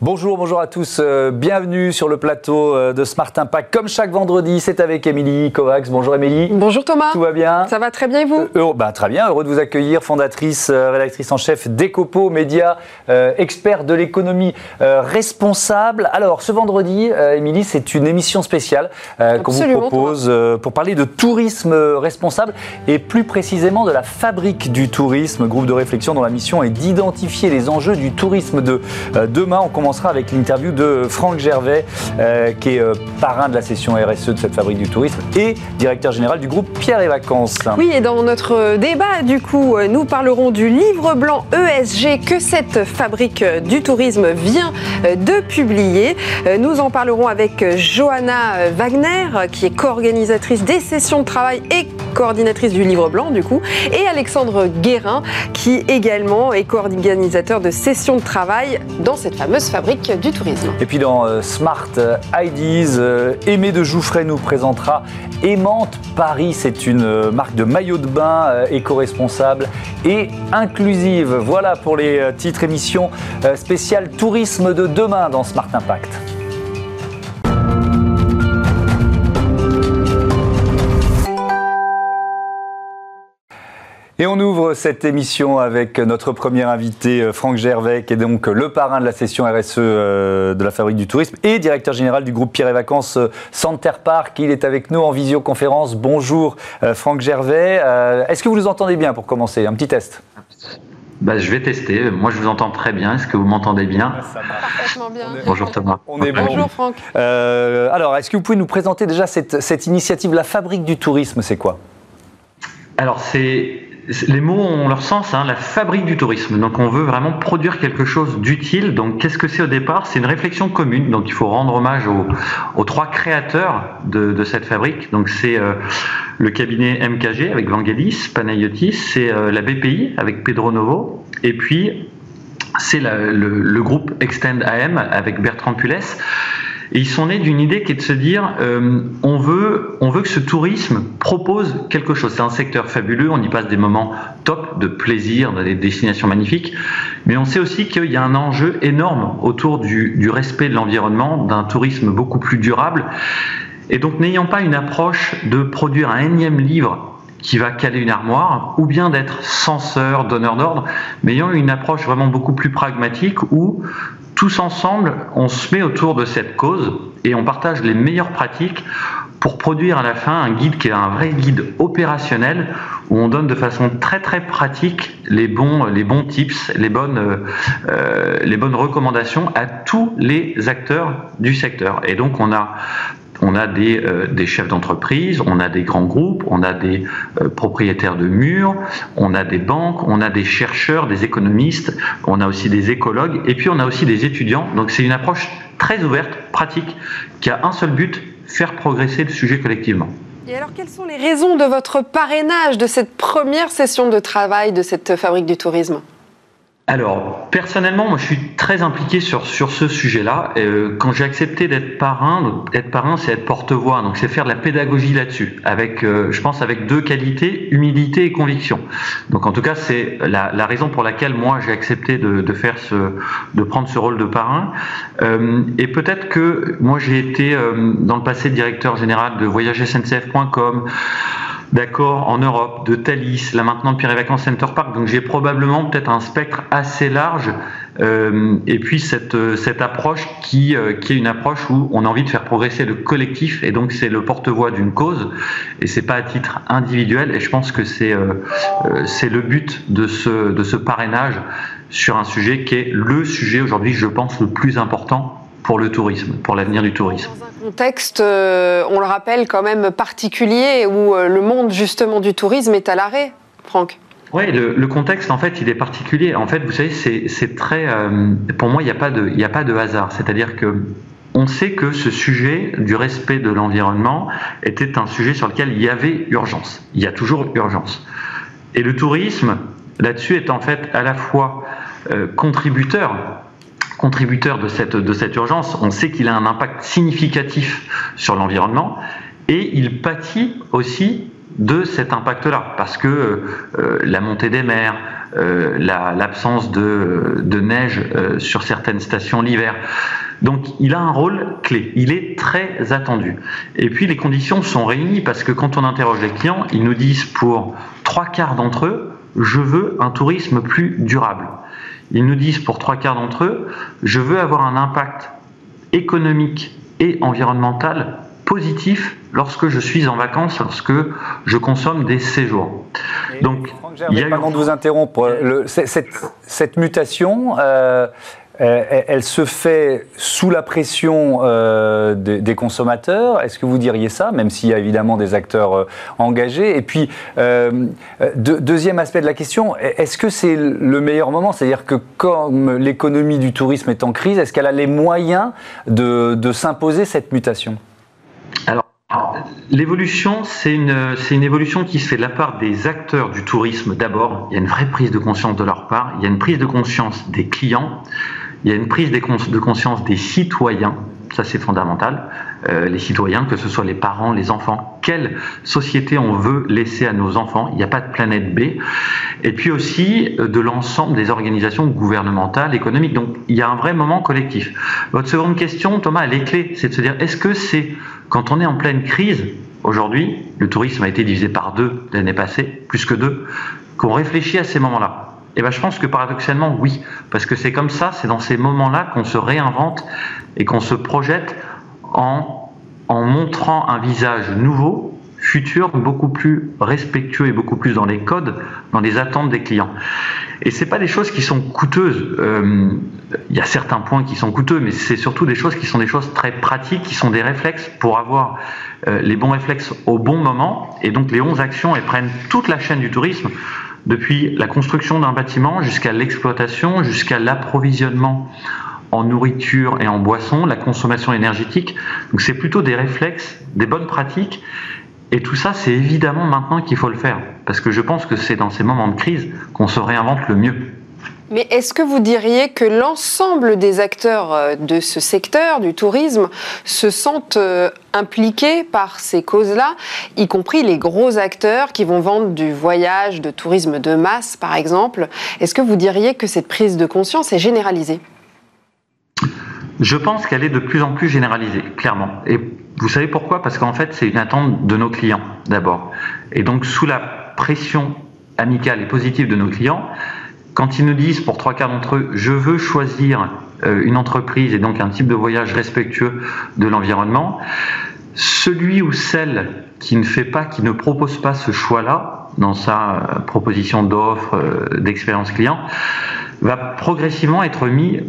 Bonjour, bonjour à tous. Euh, bienvenue sur le plateau euh, de Smart Impact. Comme chaque vendredi, c'est avec Émilie Kovacs. Bonjour Émilie. Bonjour Thomas. Tout va bien? Ça va très bien et vous? Euh, bah, Très bien, heureux de vous accueillir. Fondatrice, rédactrice en chef d'Ecopo, média, expert de l'économie responsable. Alors, ce vendredi, Émilie, c'est une émission spéciale qu'on vous propose pour parler de tourisme responsable et plus précisément de la fabrique du tourisme, groupe de réflexion dont la mission est d'identifier les enjeux du tourisme de demain. On commencera avec l'interview de Franck Gervais, euh, qui est euh, parrain de la session RSE de cette fabrique du tourisme et directeur général du groupe Pierre et Vacances. Oui, et dans notre débat, du coup, nous parlerons du livre blanc ESG que cette fabrique du tourisme vient de publier. Nous en parlerons avec Johanna Wagner, qui est co-organisatrice des sessions de travail et coordinatrice du livre blanc, du coup, et Alexandre Guérin, qui également est co-organisateur de sessions de travail dans cette fameuse fabrique du tourisme. Et puis dans euh, Smart Ideas, euh, Aimé de Jouffret nous présentera Aimante Paris. C'est une euh, marque de maillot de bain éco-responsable et inclusive. Voilà pour les titres émissions spéciales tourisme de demain dans Smart Impact. Et on ouvre cette émission avec notre premier invité, euh, Franck Gervais, qui est donc le parrain de la session RSE euh, de la Fabrique du Tourisme et directeur général du groupe Pierre et Vacances euh, Center Park. Il est avec nous en visioconférence. Bonjour Franck Gervais. Est-ce que vous nous entendez bien pour commencer? Un petit test bah, je vais tester. Moi, je vous entends très bien. Est-ce que vous m'entendez bien? Parfaitement bien. Bonjour Thomas. On est Bonjour Franck. alors, est-ce que vous pouvez nous présenter déjà cette, cette initiative, la Fabrique du Tourisme C'est quoi? Alors, c'est les mots ont leur sens, hein, la fabrique du tourisme. Donc on veut vraiment produire quelque chose d'utile. Donc qu'est-ce que c'est au départ? C'est une réflexion commune. Donc il faut rendre hommage aux, trois créateurs de, cette fabrique. Donc c'est euh, le cabinet MKG avec Vangelis, Panayotis, c'est euh, la BPI avec Pedro Novo, et puis c'est le, le, groupe Extend AM avec Bertrand Pulès. Et ils sont nés d'une idée qui est de se dire, euh, on, veut, on veut que ce tourisme propose quelque chose. C'est un secteur fabuleux, on y passe des moments top, de plaisir, dans des destinations magnifiques, mais on sait aussi qu'il y a un enjeu énorme autour du, du respect de l'environnement, d'un tourisme beaucoup plus durable. Et donc n'ayant pas une approche de produire un énième livre qui va caler une armoire, ou bien d'être censeur, donneur d'ordre, mais ayant une approche vraiment beaucoup plus pragmatique où tous ensemble, on se met autour de cette cause et on partage les meilleures pratiques pour produire à la fin un guide qui est un vrai guide opérationnel où on donne de façon très très pratique les bons les bons tips, les bonnes euh, les bonnes recommandations à tous les acteurs du secteur. Et donc on a on a des, euh, des chefs d'entreprise, on a des grands groupes, on a des euh, propriétaires de murs, on a des banques, on a des chercheurs, des économistes, on a aussi des écologues, et puis on a aussi des étudiants. Donc c'est une approche très ouverte, pratique, qui a un seul but, faire progresser le sujet collectivement. Et alors, quelles sont les raisons de votre parrainage de cette première session de travail de cette fabrique du tourisme? Alors, personnellement, moi, je suis très impliqué sur, sur ce sujet-là. Euh, quand j'ai accepté d'être parrain, être parrain, c'est être porte-voix, donc c'est faire de la pédagogie là-dessus, avec, euh, je pense, avec deux qualités, humilité et conviction. Donc, en tout cas, c'est la, la, raison pour laquelle moi j'ai accepté de, de, faire ce, de prendre ce rôle de parrain. Euh, et peut-être que moi j'ai été euh, dans le passé directeur général de voyagesncf.com d'accord en Europe, de Thalys, là maintenant de Pierre et Vacances Center Park. Donc j'ai probablement peut-être un spectre assez large. Euh, et puis cette, euh, cette approche qui, euh, qui est une approche où on a envie de faire progresser le collectif et donc c'est le porte-voix d'une cause et c'est pas à titre individuel et je pense que c'est le but de ce, de ce parrainage sur un sujet qui est le sujet aujourd'hui je pense le plus important pour le tourisme, pour l'avenir du tourisme. Dans un contexte, euh, on le rappelle, quand même particulier où euh, le monde justement du tourisme est à l'arrêt, Franck. Oui, le, contexte, en fait, il est particulier. En fait, vous savez, c'est très. Euh, pour moi, il n'y a, pas de, a pas de hasard. C'est-à-dire que on sait que ce sujet du respect de l'environnement était un sujet sur lequel il y avait urgence. Il y a toujours urgence. Et le tourisme, là-dessus, est en fait à la fois contributeur contributeur de cette, de cette urgence. On sait qu'il a un impact significatif sur l'environnement et il pâtit aussi de cet impact-là, parce que euh, la montée des mers, l'absence de, de, neige sur certaines stations l'hiver. Donc il a un rôle clé, il est très attendu. Et puis les conditions sont réunies parce que quand on interroge les clients, ils nous disent pour trois quarts d'entre eux, je veux un tourisme plus durable. Ils nous disent pour trois quarts d'entre eux, je veux avoir un impact économique et environnemental positif lorsque je suis en vacances, lorsque je consomme des séjours. Donc, il y a de vous interrompre. cette, mutation, euh, euh, elle se fait sous la pression euh, des, consommateurs. Est-ce que vous diriez ça, même s'il y a évidemment des acteurs euh, engagés? Et puis, deuxième aspect de la question, est-ce que c'est le meilleur moment? C'est-à-dire que comme l'économie du tourisme est en crise, est-ce qu'elle a les moyens de, s'imposer cette mutation? Alors, L'évolution, c'est une, une, évolution qui se fait de la part des acteurs du tourisme d'abord. Il y a une vraie prise de conscience de leur part. Il y a une prise de conscience des clients il y a une prise de conscience des citoyens, ça c'est fondamental, euh, les citoyens, que ce soit les parents, les enfants, quelle société on veut laisser à nos enfants, il n'y a pas de planète B, et puis aussi euh, de l'ensemble des organisations gouvernementales, économiques, donc il y a un vrai moment collectif. Votre seconde question, Thomas, elle est clé, c'est de se dire, est-ce que c'est quand on est en pleine crise, aujourd'hui, le tourisme a été divisé par deux l'année passée, plus que deux, qu'on réfléchit à ces moments-là? Eh ben, je pense que paradoxalement, oui. Parce que c'est comme ça, c'est dans ces moments-là qu'on se réinvente et qu'on se projette en, en montrant un visage nouveau, futur, beaucoup plus respectueux et beaucoup plus dans les codes, dans les attentes des clients. Et c'est pas des choses qui sont coûteuses. Euh, il y a certains points qui sont coûteux, mais c'est surtout des choses qui sont des choses très pratiques, qui sont des réflexes pour avoir euh, les bons réflexes au bon moment. Et donc les 11 actions, elles prennent toute la chaîne du tourisme depuis la construction d'un bâtiment jusqu'à l'exploitation, jusqu'à l'approvisionnement en nourriture et en boissons, la consommation énergétique. Donc c'est plutôt des réflexes, des bonnes pratiques. Et tout ça, c'est évidemment maintenant qu'il faut le faire. Parce que je pense que c'est dans ces moments de crise qu'on se réinvente le mieux. Mais est-ce que vous diriez que l'ensemble des acteurs euh, de ce secteur, du tourisme, se sentent euh, impliqués par ces causes-là, y compris les gros acteurs qui vont vendre du voyage, de tourisme de masse, par exemple? Est-ce que vous diriez que cette prise de conscience est généralisée? Je pense qu'elle est de plus en plus généralisée, clairement. Et vous savez pourquoi? Parce qu'en fait, c'est une attente de nos clients, d'abord. Et donc, sous la pression amicale et positive de nos clients, quand ils nous disent, pour trois quarts d'entre eux, je veux choisir euh, une entreprise et donc un type de voyage respectueux de l'environnement, celui ou celle qui ne fait pas, qui ne propose pas ce choix-là dans sa euh, proposition d'offre, euh, d'expérience client, va progressivement être mis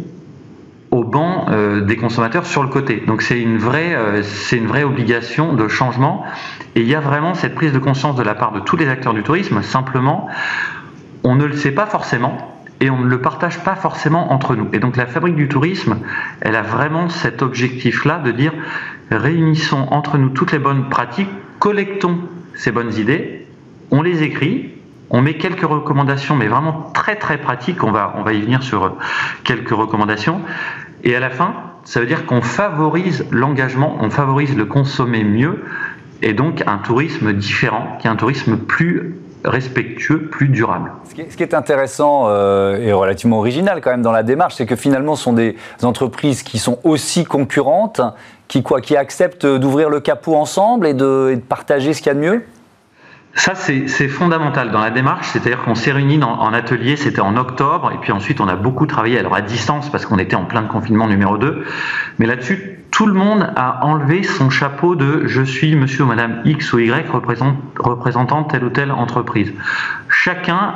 au banc des consommateurs sur le côté. Donc c'est une vraie, c'est une vraie obligation de changement. Et il y a vraiment cette prise de conscience de la part de tous les acteurs du tourisme. Simplement, on ne le sait pas forcément et on ne le partage pas forcément entre nous. Et donc la fabrique du tourisme, elle a vraiment cet objectif-là de dire réunissons entre nous toutes les bonnes pratiques, collectons ces bonnes idées, on les écrit, on met quelques recommandations, mais vraiment très très pratiques, on va, y venir sur quelques recommandations, et à la fin, ça veut dire qu'on favorise l'engagement, on favorise le consommer mieux, et donc un tourisme différent, qui est un tourisme plus respectueux, plus durable. Ce qui est, intéressant euh, et relativement original quand même dans la démarche, c'est que finalement ce sont des entreprises qui sont aussi concurrentes, qui, quoi, qui acceptent d'ouvrir le capot ensemble et de, et de partager ce qu'il y a de mieux? Ça, c'est fondamental dans la démarche, c'est-à-dire qu'on s'est réunis en atelier, c'était en octobre, et puis ensuite on a beaucoup travaillé, alors à distance parce qu'on était en plein de confinement numéro 2, mais là-dessus, tout le monde a enlevé son chapeau de je suis monsieur ou madame X ou Y représentant telle ou telle entreprise. Chacun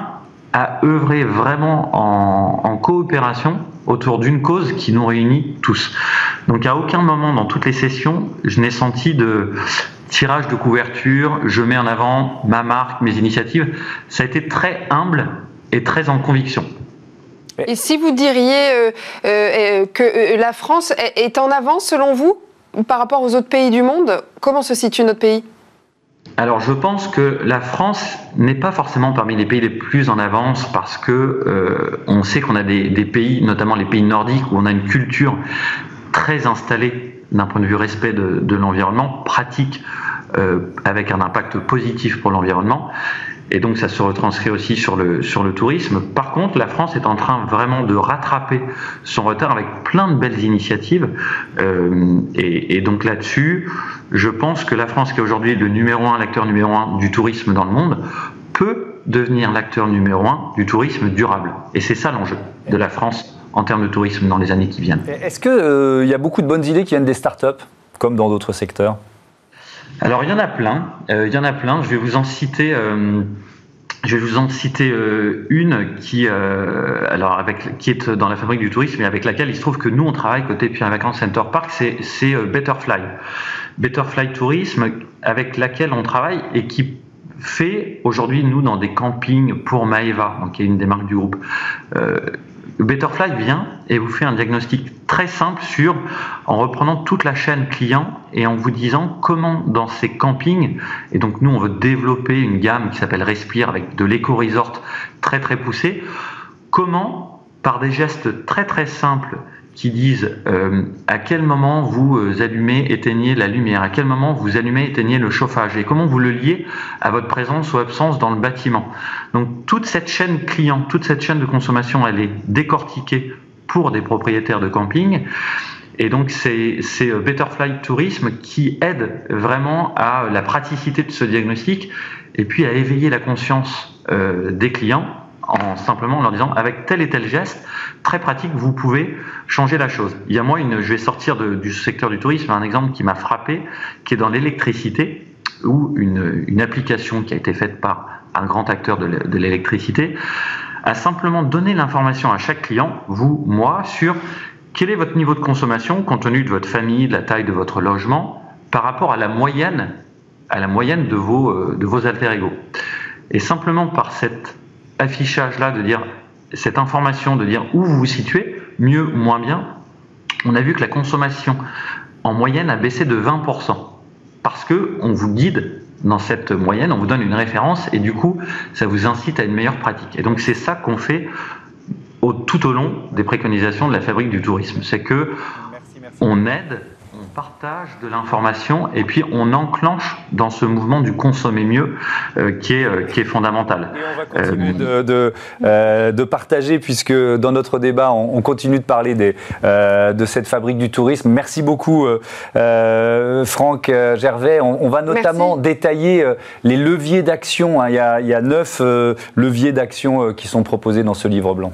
a œuvré vraiment en, en coopération autour d'une cause qui nous réunit tous. Donc à aucun moment dans toutes les sessions, je n'ai senti de tirage de couverture, je mets en avant ma marque, mes initiatives. Ça a été très humble et très en conviction. Et si vous diriez euh, euh, que euh, la France est en avance selon vous par rapport aux autres pays du monde, comment se situe notre pays? Alors je pense que la France n'est pas forcément parmi les pays les plus en avance parce que on sait qu'on a des, pays, notamment les pays nordiques, où on a une culture très installée d'un point de vue respect de, de l'environnement, pratique avec un impact positif pour l'environnement. Et donc ça se retranscrit aussi sur le, sur le tourisme. Par contre, la France est en train vraiment de rattraper son retard avec plein de belles initiatives. Euh, et, donc là-dessus, je pense que la France, qui est aujourd'hui le numéro un, l'acteur numéro un du tourisme dans le monde, peut devenir l'acteur numéro un du tourisme durable. Et c'est ça l'enjeu de la France en termes de tourisme dans les années qui viennent. Est-ce qu'il euh, y a beaucoup de bonnes idées qui viennent des startups, comme dans d'autres secteurs? Alors il y en a plein, euh, il y en a plein. Je vais vous en citer. Euh, je vais vous en citer euh, une qui, alors avec, qui est dans la fabrique du tourisme et avec laquelle il se trouve que nous on travaille côté Pierre Vacances Center Park, c'est Betterfly. Betterfly Tourisme avec laquelle on travaille et qui fait aujourd'hui nous dans des campings pour Maeva, qui est une des marques du groupe. Betterfly vient et vous fait un diagnostic très simple sur, en reprenant toute la chaîne client et en vous disant comment dans ces campings, et donc nous on veut développer une gamme qui s'appelle Respire avec de l'éco-resort très très poussé, comment par des gestes très très simples qui disent euh, à quel moment vous euh, allumez, éteignez la lumière, à quel moment vous allumez, éteignez le chauffage, et comment vous le liez à votre présence ou absence dans le bâtiment. Donc toute cette chaîne client, toute cette chaîne de consommation, elle est décortiquée pour des propriétaires de camping. Et donc c'est euh, Betterfly Tourisme qui aide vraiment à la praticité de ce diagnostic et puis à éveiller la conscience des clients en simplement en leur disant avec tel et tel geste très pratique, vous pouvez changer la chose. Il y a moi je vais sortir du secteur du tourisme, un exemple qui m'a frappé, qui est dans l'électricité, où une, application qui a été faite par un grand acteur de l'électricité a simplement donné l'information à chaque client, vous, moi, sur quel est votre niveau de consommation compte tenu de votre famille, de la taille de votre logement, par rapport à la moyenne, de vos, euh, de vos alter ego? Et simplement par cette affichage-là, de dire cette information, de dire où vous vous situez, mieux ou moins bien, on a vu que la consommation en moyenne a baissé de 20%. Parce que on vous guide dans cette moyenne, on vous donne une référence et du coup, ça vous incite à une meilleure pratique. Et donc c'est ça qu'on fait au, tout au long des préconisations de la fabrique du tourisme. C'est que on aide partage de l'information et puis on enclenche dans ce mouvement du consommer mieux euh, qui, est, euh, qui est fondamental. Et on va continuer de, de, euh, de, partager puisque dans notre débat on, continue de parler des, de cette fabrique du tourisme. Merci beaucoup Franck Gervais. On, va notamment détailler les leviers d'action. Hein. Il y a neuf leviers d'action qui sont proposés dans ce livre blanc.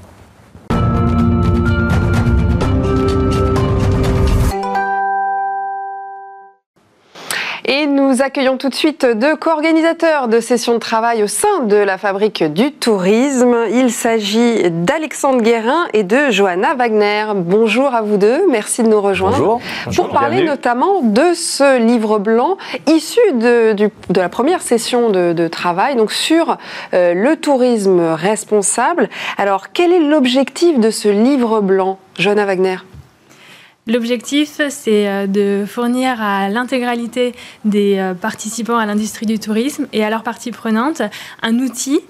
Nous accueillons tout de suite deux co-organisateurs de sessions de travail au sein de la fabrique du tourisme. Il s'agit d'Alexandre Guérin et de Johanna Wagner. Bonjour à vous deux, merci de nous rejoindre. Bonjour. Pour parler notamment de ce livre blanc issu de, de la première session de, travail, donc sur euh, le tourisme responsable. Alors, quel est l'objectif de ce livre blanc, Johanna Wagner? L'objectif, c'est euh, de fournir à l'intégralité des euh, participants à l'industrie du tourisme et à leurs parties prenantes un outil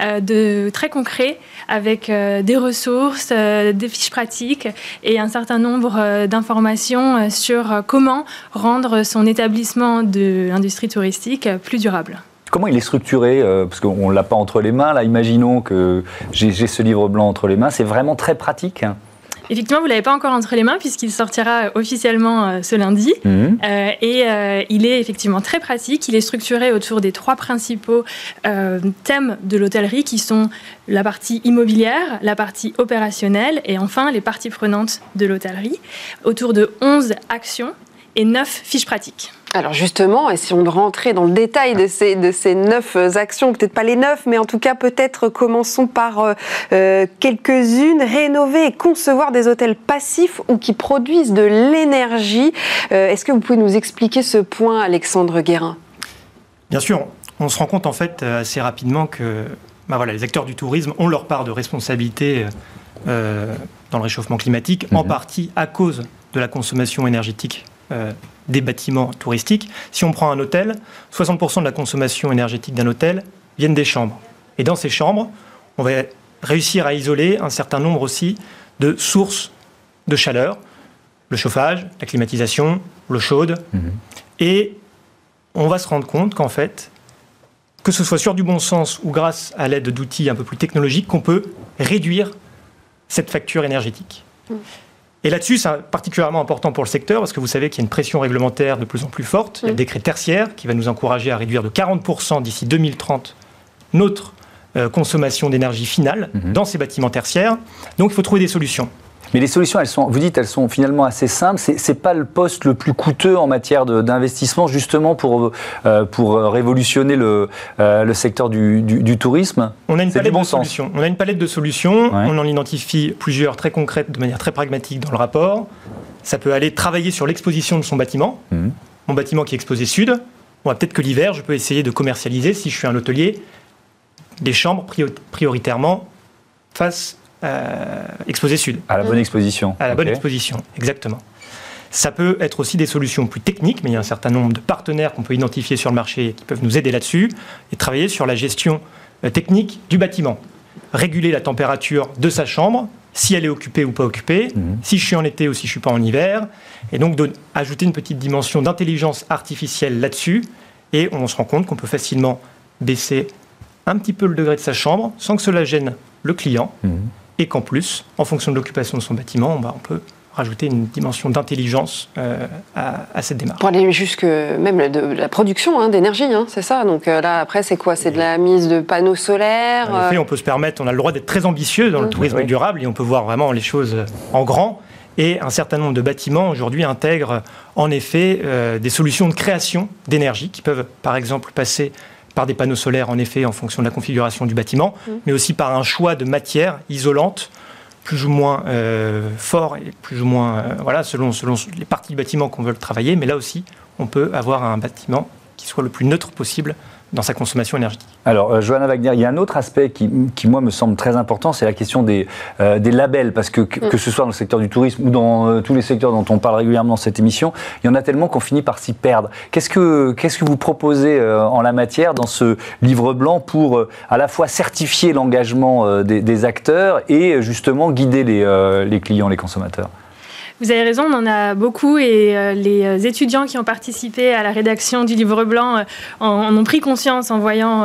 euh, de, très concret avec des ressources, des fiches pratiques et un certain nombre d'informations sur comment rendre son établissement de l'industrie touristique plus durable. Comment il est structuré Parce qu'on ne l'a pas entre les mains. Imaginons que j'ai ce livre blanc entre les mains. C'est vraiment très pratique. Effectivement, vous ne l'avez pas encore entre les mains puisqu'il sortira officiellement euh, ce lundi. Mhm. Euh, et euh, il est effectivement très pratique. Il est structuré autour des trois principaux thèmes de l'hôtellerie qui sont la partie immobilière, la partie opérationnelle et enfin les parties prenantes de l'hôtellerie, autour de 11 actions et 9 fiches pratiques. Alors justement, et si on rentrait dans le détail de ces, de ces neuf actions, peut-être pas les neuf, mais en tout cas peut-être commençons par euh, euh, quelques-unes, rénover et concevoir des hôtels passifs ou qui produisent de l'énergie. Euh, est-ce que vous pouvez nous expliquer ce point, Alexandre Guérin? Bien sûr, on se rend compte en fait assez rapidement que bah voilà, les acteurs du tourisme ont leur part de responsabilité dans le réchauffement climatique, en mhm. partie à cause de la consommation énergétique des bâtiments touristiques. Si on prend un hôtel, 60% de la consommation énergétique d'un hôtel viennent des chambres. Et dans ces chambres, on va réussir à isoler un certain nombre aussi de sources de chaleur, le chauffage, la climatisation, l'eau chaude. Mhm. Et on va se rendre compte qu'en fait, que ce soit sur du bon sens ou grâce à l'aide d'outils un peu plus technologiques, qu'on peut réduire cette facture énergétique. Mmh. Et là-dessus, c'est particulièrement important pour le secteur parce que vous savez qu'il y a une pression réglementaire de plus en plus forte. Il y a le décret tertiaire qui va nous encourager à réduire de 40% d'ici 2030 notre euh, consommation d'énergie finale mmh. dans ces bâtiments tertiaires. Donc il faut trouver des solutions. Mais les solutions, elles sont, vous dites, elles sont finalement assez simples. C'est, n'est pas le poste le plus coûteux en matière d'investissement, justement pour, euh, pour révolutionner le, euh, le secteur du, du, tourisme. On a une palette de solutions. On a une palette de solutions. On en identifie plusieurs très concrètes, de manière très pragmatique dans le rapport. Ça peut aller travailler sur l'exposition de son bâtiment. Mmh. Mon bâtiment qui est exposé sud. Bon, peut-être que l'hiver, je peux essayer de commercialiser, si je suis un hôtelier, des chambres prioritairement face euh, exposé sud. À la bonne exposition. À la bonne exposition, exactement. Ça peut être aussi des solutions plus techniques, mais il y a un certain nombre de partenaires qu'on peut identifier sur le marché qui peuvent nous aider là-dessus et travailler sur la gestion euh, technique du bâtiment. Réguler la température de sa chambre, si elle est occupée ou pas occupée, mhm. si je suis en été ou si je suis pas en hiver, et donc ajouter une petite dimension d'intelligence artificielle là-dessus, et on se rend compte qu'on peut facilement baisser un petit peu le degré de sa chambre sans que cela gêne le client. Mhm et qu'en plus, en fonction de l'occupation de son bâtiment, on peut rajouter une dimension d'intelligence euh, à, cette démarche. Pour aller jusque même de la production hein, d'énergie, hein, c'est ça. Donc euh, là, après, c'est quoi? C'est de la mise de panneaux solaires En effet, on peut se permettre, on a le droit d'être très ambitieux dans le mmh. tourisme durable et on peut voir vraiment les choses en grand. Et un certain nombre de bâtiments aujourd'hui intègrent en effet euh, des solutions de création d'énergie qui peuvent par exemple passer par des panneaux solaires, en effet, en fonction de la configuration du bâtiment, mmh. mais aussi par un choix de matières isolantes plus ou moins euh, fort et plus ou moins, euh, voilà, selon, selon les parties du bâtiment qu'on veut travailler. Mais là aussi, on peut avoir un bâtiment qui soit le plus neutre possible dans sa consommation énergétique. Alors, euh, Johanna Wagner, il y a un autre aspect qui, qui moi, me semble très important, c'est la question des, euh, des labels, parce que, que ce soit dans le secteur du tourisme ou dans euh, tous les secteurs dont on parle régulièrement dans cette émission, il y en a tellement qu'on finit par s'y perdre. Qu'est-ce que, que vous proposez en la matière dans ce livre blanc pour à la fois certifier l'engagement des, des, acteurs et justement guider les, les clients, les consommateurs? Vous avez raison, on en a beaucoup et euh, les euh, étudiants qui ont participé à la rédaction du livre blanc euh, en, ont pris conscience en voyant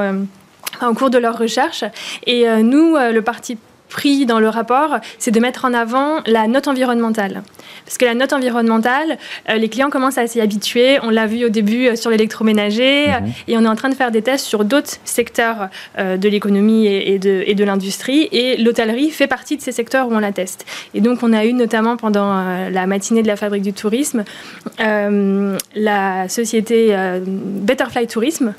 au cours de leur recherche. Et nous, le parti pris dans le rapport, c'est de mettre en avant la note environnementale. Parce que la note environnementale, euh, les clients commencent à s'y habituer. On l'a vu au début euh, sur l'électroménager mhm. et on est en train de faire des tests sur d'autres secteurs euh, de l'économie et, de, et de l'industrie. Et l'hôtellerie fait partie de ces secteurs où on la teste. Et donc, on a eu notamment pendant la matinée de la Fabrique du Tourisme la société Betterfly Tourisme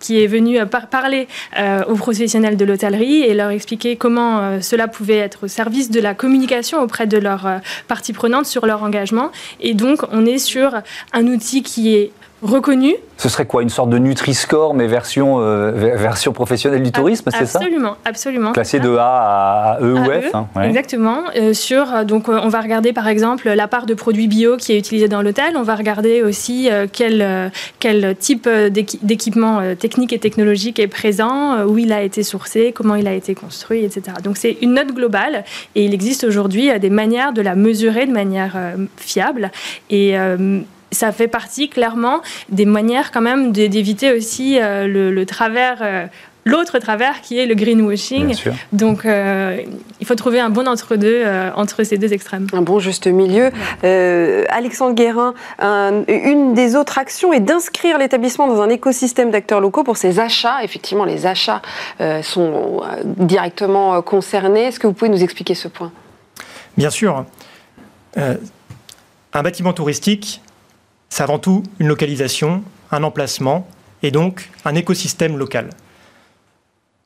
qui est venu euh, parler euh, aux professionnels de l'hôtellerie et leur expliquer comment euh, cela pouvait être au service de la communication auprès de leurs parties prenantes sur leur engagement. Et donc, on est sur un outil qui est reconnu. Ce serait quoi Une sorte de Nutri-Score, mais version, euh, version professionnelle du tourisme, c'est ça? Absolument, absolument. Classé de A à E ou F. E, hein, Exactement. Euh, sur, euh, donc, on va regarder par exemple la part de produits bio qui est utilisée dans l'hôtel. On va regarder aussi quel, quel type d'équipement technique et technologique est présent, où il a été sourcé, comment il a été construit, etc. Donc c'est une note globale et il existe aujourd'hui des manières de la mesurer de manière fiable. Et ça fait partie clairement des manières quand même d'éviter aussi euh, le, travers. Euh, l'autre travers qui est le greenwashing. Donc, euh, il faut trouver un bon entre-deux entre ces deux extrêmes. Un bon juste milieu. Alexandre Guérin, une des autres actions est d'inscrire l'établissement dans un écosystème d'acteurs locaux pour ses achats. Effectivement, les achats sont directement concernés. Est-ce que vous pouvez nous expliquer ce point? Bien sûr. un bâtiment touristique, c'est avant tout une localisation, un emplacement et donc un écosystème local.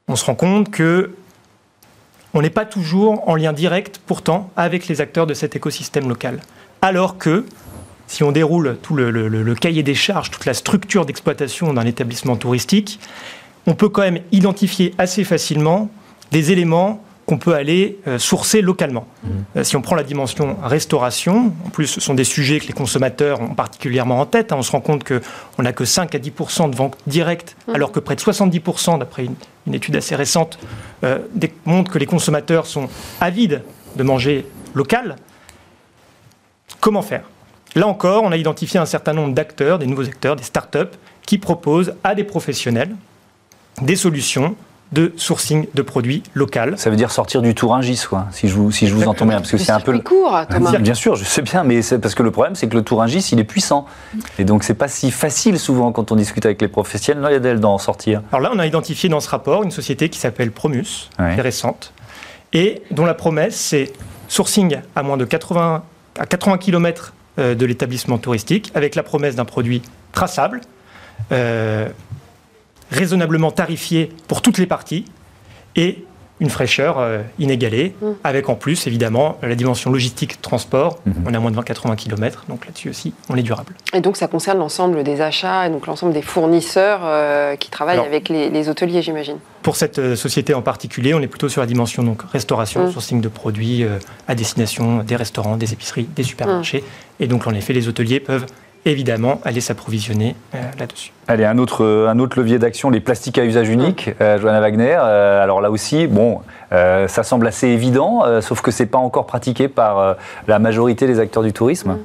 On se rend compte que on n'est pas toujours en lien direct pourtant avec les acteurs de cet écosystème local. Alors que si on déroule tout le, le cahier des charges, toute la structure d'exploitation d'un établissement touristique, on peut quand même identifier assez facilement des éléments qu'on peut aller euh, sourcer localement. Mmh. Euh, si on prend la dimension restauration, en plus ce sont des sujets que les consommateurs ont particulièrement en tête, hein. on se rend compte qu'on n'a que 5 à 10% de ventes directes, mmh. alors que près de 70% d'après une, étude assez récente, euh, montrent que les consommateurs sont avides de manger local. Comment faire? Là encore, on a identifié un certain nombre d'acteurs, des nouveaux acteurs, des start-up, qui propose à des professionnels des solutions de sourcing de produits local. Ça veut dire sortir du Touringis, quoi, si je vous, si je vous entends bien. Parce que c'est un peu. Le... court, Thomas. Bien sûr, je sais bien, mais c'est parce que le problème, c'est que le Touringis, il est puissant. Et donc, c'est pas si facile souvent quand on discute avec les professionnels. Non, il y a d'elle d'en sortir. Alors là, on a identifié dans ce rapport une société qui s'appelle Promus, est récente, et dont la promesse, c'est sourcing à moins de 80, à 80 km euh, de l'établissement touristique, avec la promesse d'un produit traçable. Euh, raisonnablement tarifié pour toutes les parties et une fraîcheur euh, inégalée, mm. avec en plus évidemment la dimension logistique transport. Mm-hmm. On a moins de 20-80 km, donc là-dessus aussi, on est durable. Et donc ça concerne l'ensemble des achats et donc l'ensemble des fournisseurs euh, qui travaillent avec les, hôteliers, j'imagine. Pour cette euh, société en particulier, on est plutôt sur la dimension donc restauration, mm. sourcing de produits à destination des restaurants, des épiceries, des supermarchés. Mm. Et donc en effet, les hôteliers peuvent évidemment aller s'approvisionner euh, là-dessus. Allez, un autre, euh, un autre levier d'action, les plastiques à usage unique, euh, Johanna Wagner. alors là aussi, bon, ça semble assez évident, sauf que ce n'est pas encore pratiqué par la majorité des acteurs du tourisme.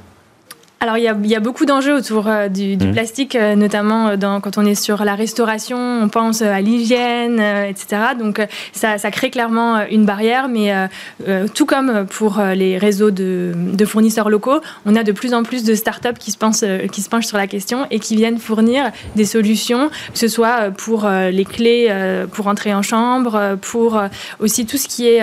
Alors, il y, a, beaucoup d'enjeux autour euh, du, mmh. plastique, euh, notamment euh, quand on est sur la restauration, on pense à l'hygiène, etc. Donc, ça, crée clairement une barrière, mais tout comme pour les réseaux de, fournisseurs locaux, on a de plus en plus de startups qui se, qui se penchent sur la question et qui viennent fournir des solutions, que ce soit pour les clés pour entrer en chambre, pour aussi tout ce qui est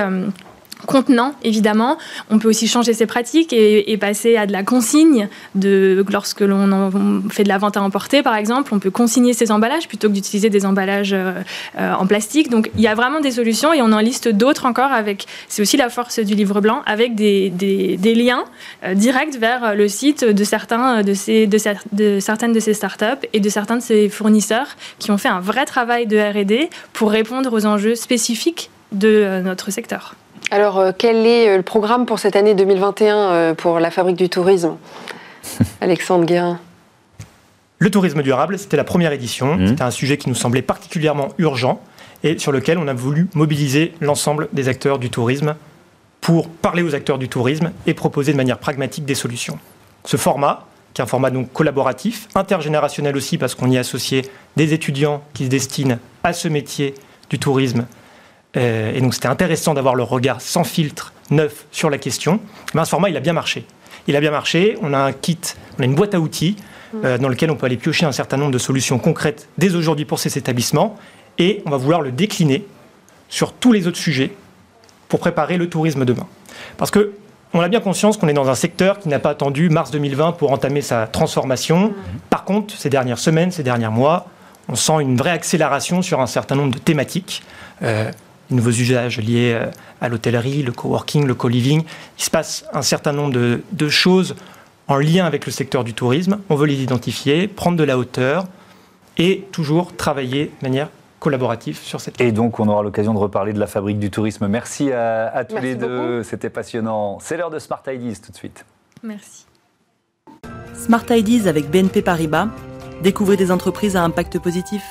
contenant, évidemment. On peut aussi changer ses pratiques et, passer à de la consigne. Lorsque l'on fait de la vente à emporter, par exemple, on peut consigner ses emballages plutôt que d'utiliser des emballages euh, euh, en plastique. Donc, il y a vraiment des solutions et on en liste d'autres encore c'est aussi la force du livre blanc, avec des, liens euh, directs vers le site de certaines de ces startups et de certains de ces fournisseurs qui ont fait un vrai travail de R&D pour répondre aux enjeux spécifiques de notre secteur. Alors, euh, quel est euh, le programme pour cette année 2021 euh, pour la fabrique du tourisme Alexandre Guérin. Le tourisme durable, c'était la première édition. Mmh. C'était un sujet qui nous semblait particulièrement urgent et sur lequel on a voulu mobiliser l'ensemble des acteurs du tourisme pour parler aux acteurs du tourisme et proposer de manière pragmatique des solutions. Ce format, qui est un format donc collaboratif, intergénérationnel aussi parce qu'on y a associé des étudiants qui se destinent à ce métier du tourisme euh, et donc c'était intéressant d'avoir le regard sans filtre neuf sur la question. Mais ce format, il a bien marché. Il a bien marché. On a un kit, on a une boîte à outils euh, dans lequel on peut aller piocher un certain nombre de solutions concrètes dès aujourd'hui pour ces établissements. Et on va vouloir le décliner sur tous les autres sujets pour préparer le tourisme demain. Parce que on a bien conscience qu'on est dans un secteur qui n'a pas attendu mars 2020 pour entamer sa transformation. Par contre, ces dernières semaines, ces derniers mois, on sent une vraie accélération sur un certain nombre de thématiques. Euh, nouveaux usages liés euh, à l'hôtellerie, le coworking, le co-living. Il se passe un certain nombre de, choses en lien avec le secteur du tourisme. On veut les identifier, prendre de la hauteur et toujours travailler de manière collaborative sur cette Et donc, on aura l'occasion de reparler de la fabrique du tourisme. Merci à, tous les deux. C'était passionnant. C'est l'heure de Smart Ideas tout de suite. Merci. Smart Ideas avec BNP Paribas. Découvrez des entreprises à impact positif.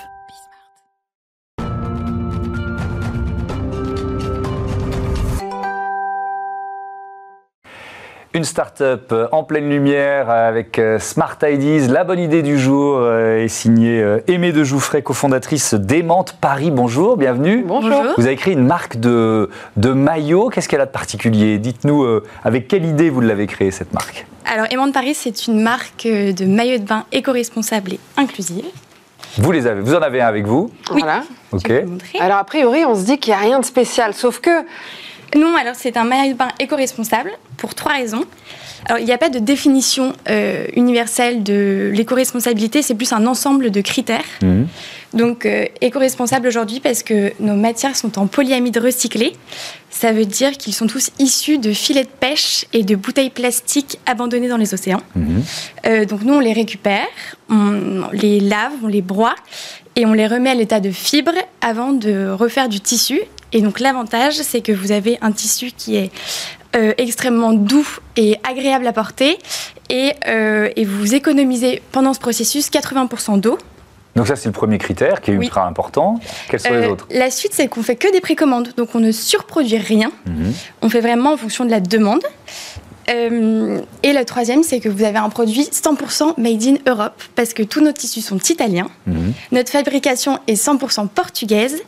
Start-up euh, en pleine lumière avec euh, Smart Ideas. La bonne idée du jour euh, est signée Aimée de Jouffret, cofondatrice d'Aimante Paris. Bonjour, bienvenue. Bonjour. Vous avez créé une marque de, de maillots. Qu'est-ce qu'elle a de particulier? Dites-nous avec quelle idée vous l'avez créée cette marque? Alors Aimante Paris, c'est une marque de maillots de bain éco-responsable et inclusive. Vous les avez, vous en avez un avec vous? Oui. Voilà. Ok. Alors a priori, on se dit qu'il n'y a rien de spécial, sauf que non, alors c'est un maillot de bain éco-responsable pour trois raisons. Alors, il n'y a pas de définition euh, universelle de l'éco-responsabilité, c'est plus un ensemble de critères. Mhm. Donc, euh, éco-responsable aujourd'hui parce que nos matières sont en polyamide recyclé. Ça veut dire qu'ils sont tous issus de filets de pêche et de bouteilles plastiques abandonnées dans les océans. Mhm. Euh, donc, nous, on les récupère, on les lave, on les broie et on les remet à l'état de fibre avant de refaire du tissu et donc l'avantage, c'est que vous avez un tissu qui est euh, extrêmement doux et agréable à porter et, euh, et, vous économisez pendant ce processus 80% d'eau. Donc ça, c'est le premier critère qui est ultra important. Quels sont les euh, autres? La suite, c'est qu'on fait que des précommandes, donc on ne surproduit rien. Mhm. On fait vraiment en fonction de la demande. Euh, et le troisième, c'est que vous avez un produit 100% made in Europe, parce que tous nos tissus sont italiens. Mhm. Notre fabrication est 100% portugaise.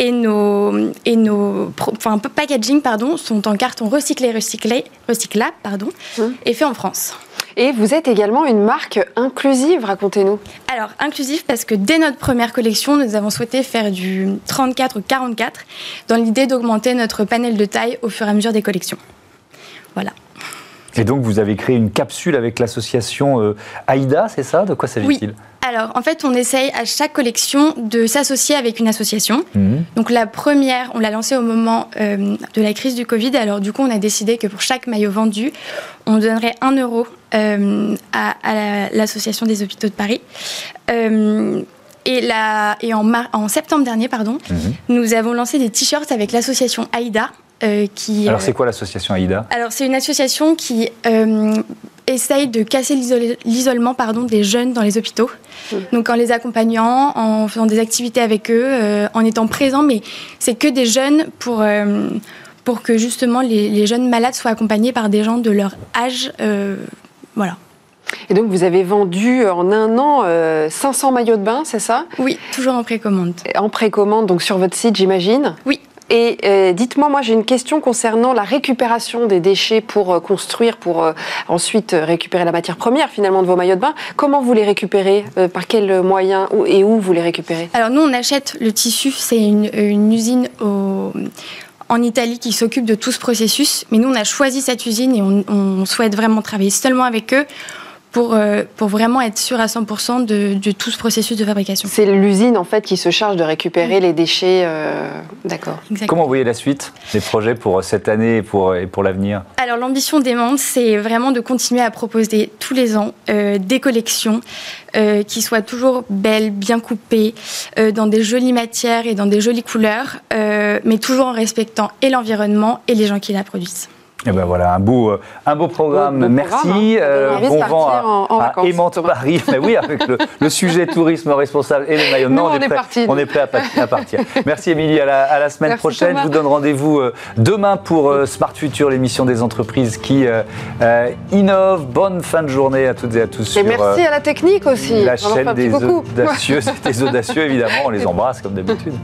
Et nos, et nos enfin, packaging pardon, sont en carton recyclé, recyclé, recyclable pardon, Mhm. et fait en France. Et vous êtes également une marque inclusive, racontez-nous. Alors, inclusif parce que dès notre première collection, nous avons souhaité faire du 34 ou 44 dans l'idée d'augmenter notre panel de taille au fur et à mesure des collections. Voilà. Et donc, vous avez créé une capsule avec l'association euh, AIDA, c'est ça? De quoi s'agit-il? Alors, en fait, on essaye à chaque collection de s'associer avec une association. Mhm. Donc, la première, on l'a lancée au moment euh, de la crise du Covid. Alors, du coup, on a décidé que pour chaque maillot vendu, on donnerait 1 euro euh, à, à la- l'association des hôpitaux de Paris. Euh, et, la, et en, mar- en septembre dernier, pardon, Mhm. nous avons lancé des t-shirts avec l'association AIDA. Euh, qui, Alors, euh, c'est quoi l'association AIDA alors, c'est une association qui euh, essaye de casser l'isol- l'isolement pardon, des jeunes dans les hôpitaux. Donc, en les accompagnant, en faisant des activités avec eux, euh, en étant présents, mais c'est que des jeunes pour, euh, pour que justement les, les jeunes malades soient accompagnés par des gens de leur âge. euh, voilà. Et donc vous avez vendu en un an euh, 500 maillots de bain, c'est ça? Oui, toujours en précommande. En précommande, donc sur votre site, j'imagine? Oui. Et euh, dites-moi, moi j'ai une question concernant la récupération des déchets pour euh, construire, pour euh, ensuite récupérer la matière première finalement de vos maillots de bain. Comment vous les récupérez Par quels moyens et où vous les récupérez? Alors nous, on achète le tissu, c'est une, usine en Italie qui s'occupe de tout ce processus. Mais nous, on a choisi cette usine et on souhaite vraiment travailler seulement avec eux pour, euh, pour vraiment être sûr à 100% de, de tout ce processus de fabrication. C'est l'usine en fait qui se charge de récupérer les déchets. euh, D'accord. Comment vous voyez la suite des projets pour cette année et pour, et pour l'avenir? Alors l'ambition des mondes, c'est vraiment de continuer à proposer tous les ans euh, des collections euh, qui soient toujours belles, bien coupées, euh, dans des jolies matières et dans des jolies couleurs, euh, mais toujours en respectant et l'environnement et les gens qui la produisent. Et ben voilà, un beau, euh, un beau programme. Beau- beau Merci. programme, hein. euh, bon vent à, en- en à vacances, Aimante Thomas. Paris. Mais oui, avec le, le sujet tourisme responsable et Nous, bain, on est prêt, partis. on est prêt à, pa- à partir. Merci Émilie, à la, à la semaine Merci, prochaine. Thomas. Je vous donne rendez-vous euh, demain pour Smart Future, l'émission des entreprises qui euh, innovent. Bonne fin de journée à toutes et à tous Et sur merci à la technique aussi. la chaîne des audacieux. des audacieux, évidemment, on les embrasse comme d'habitude.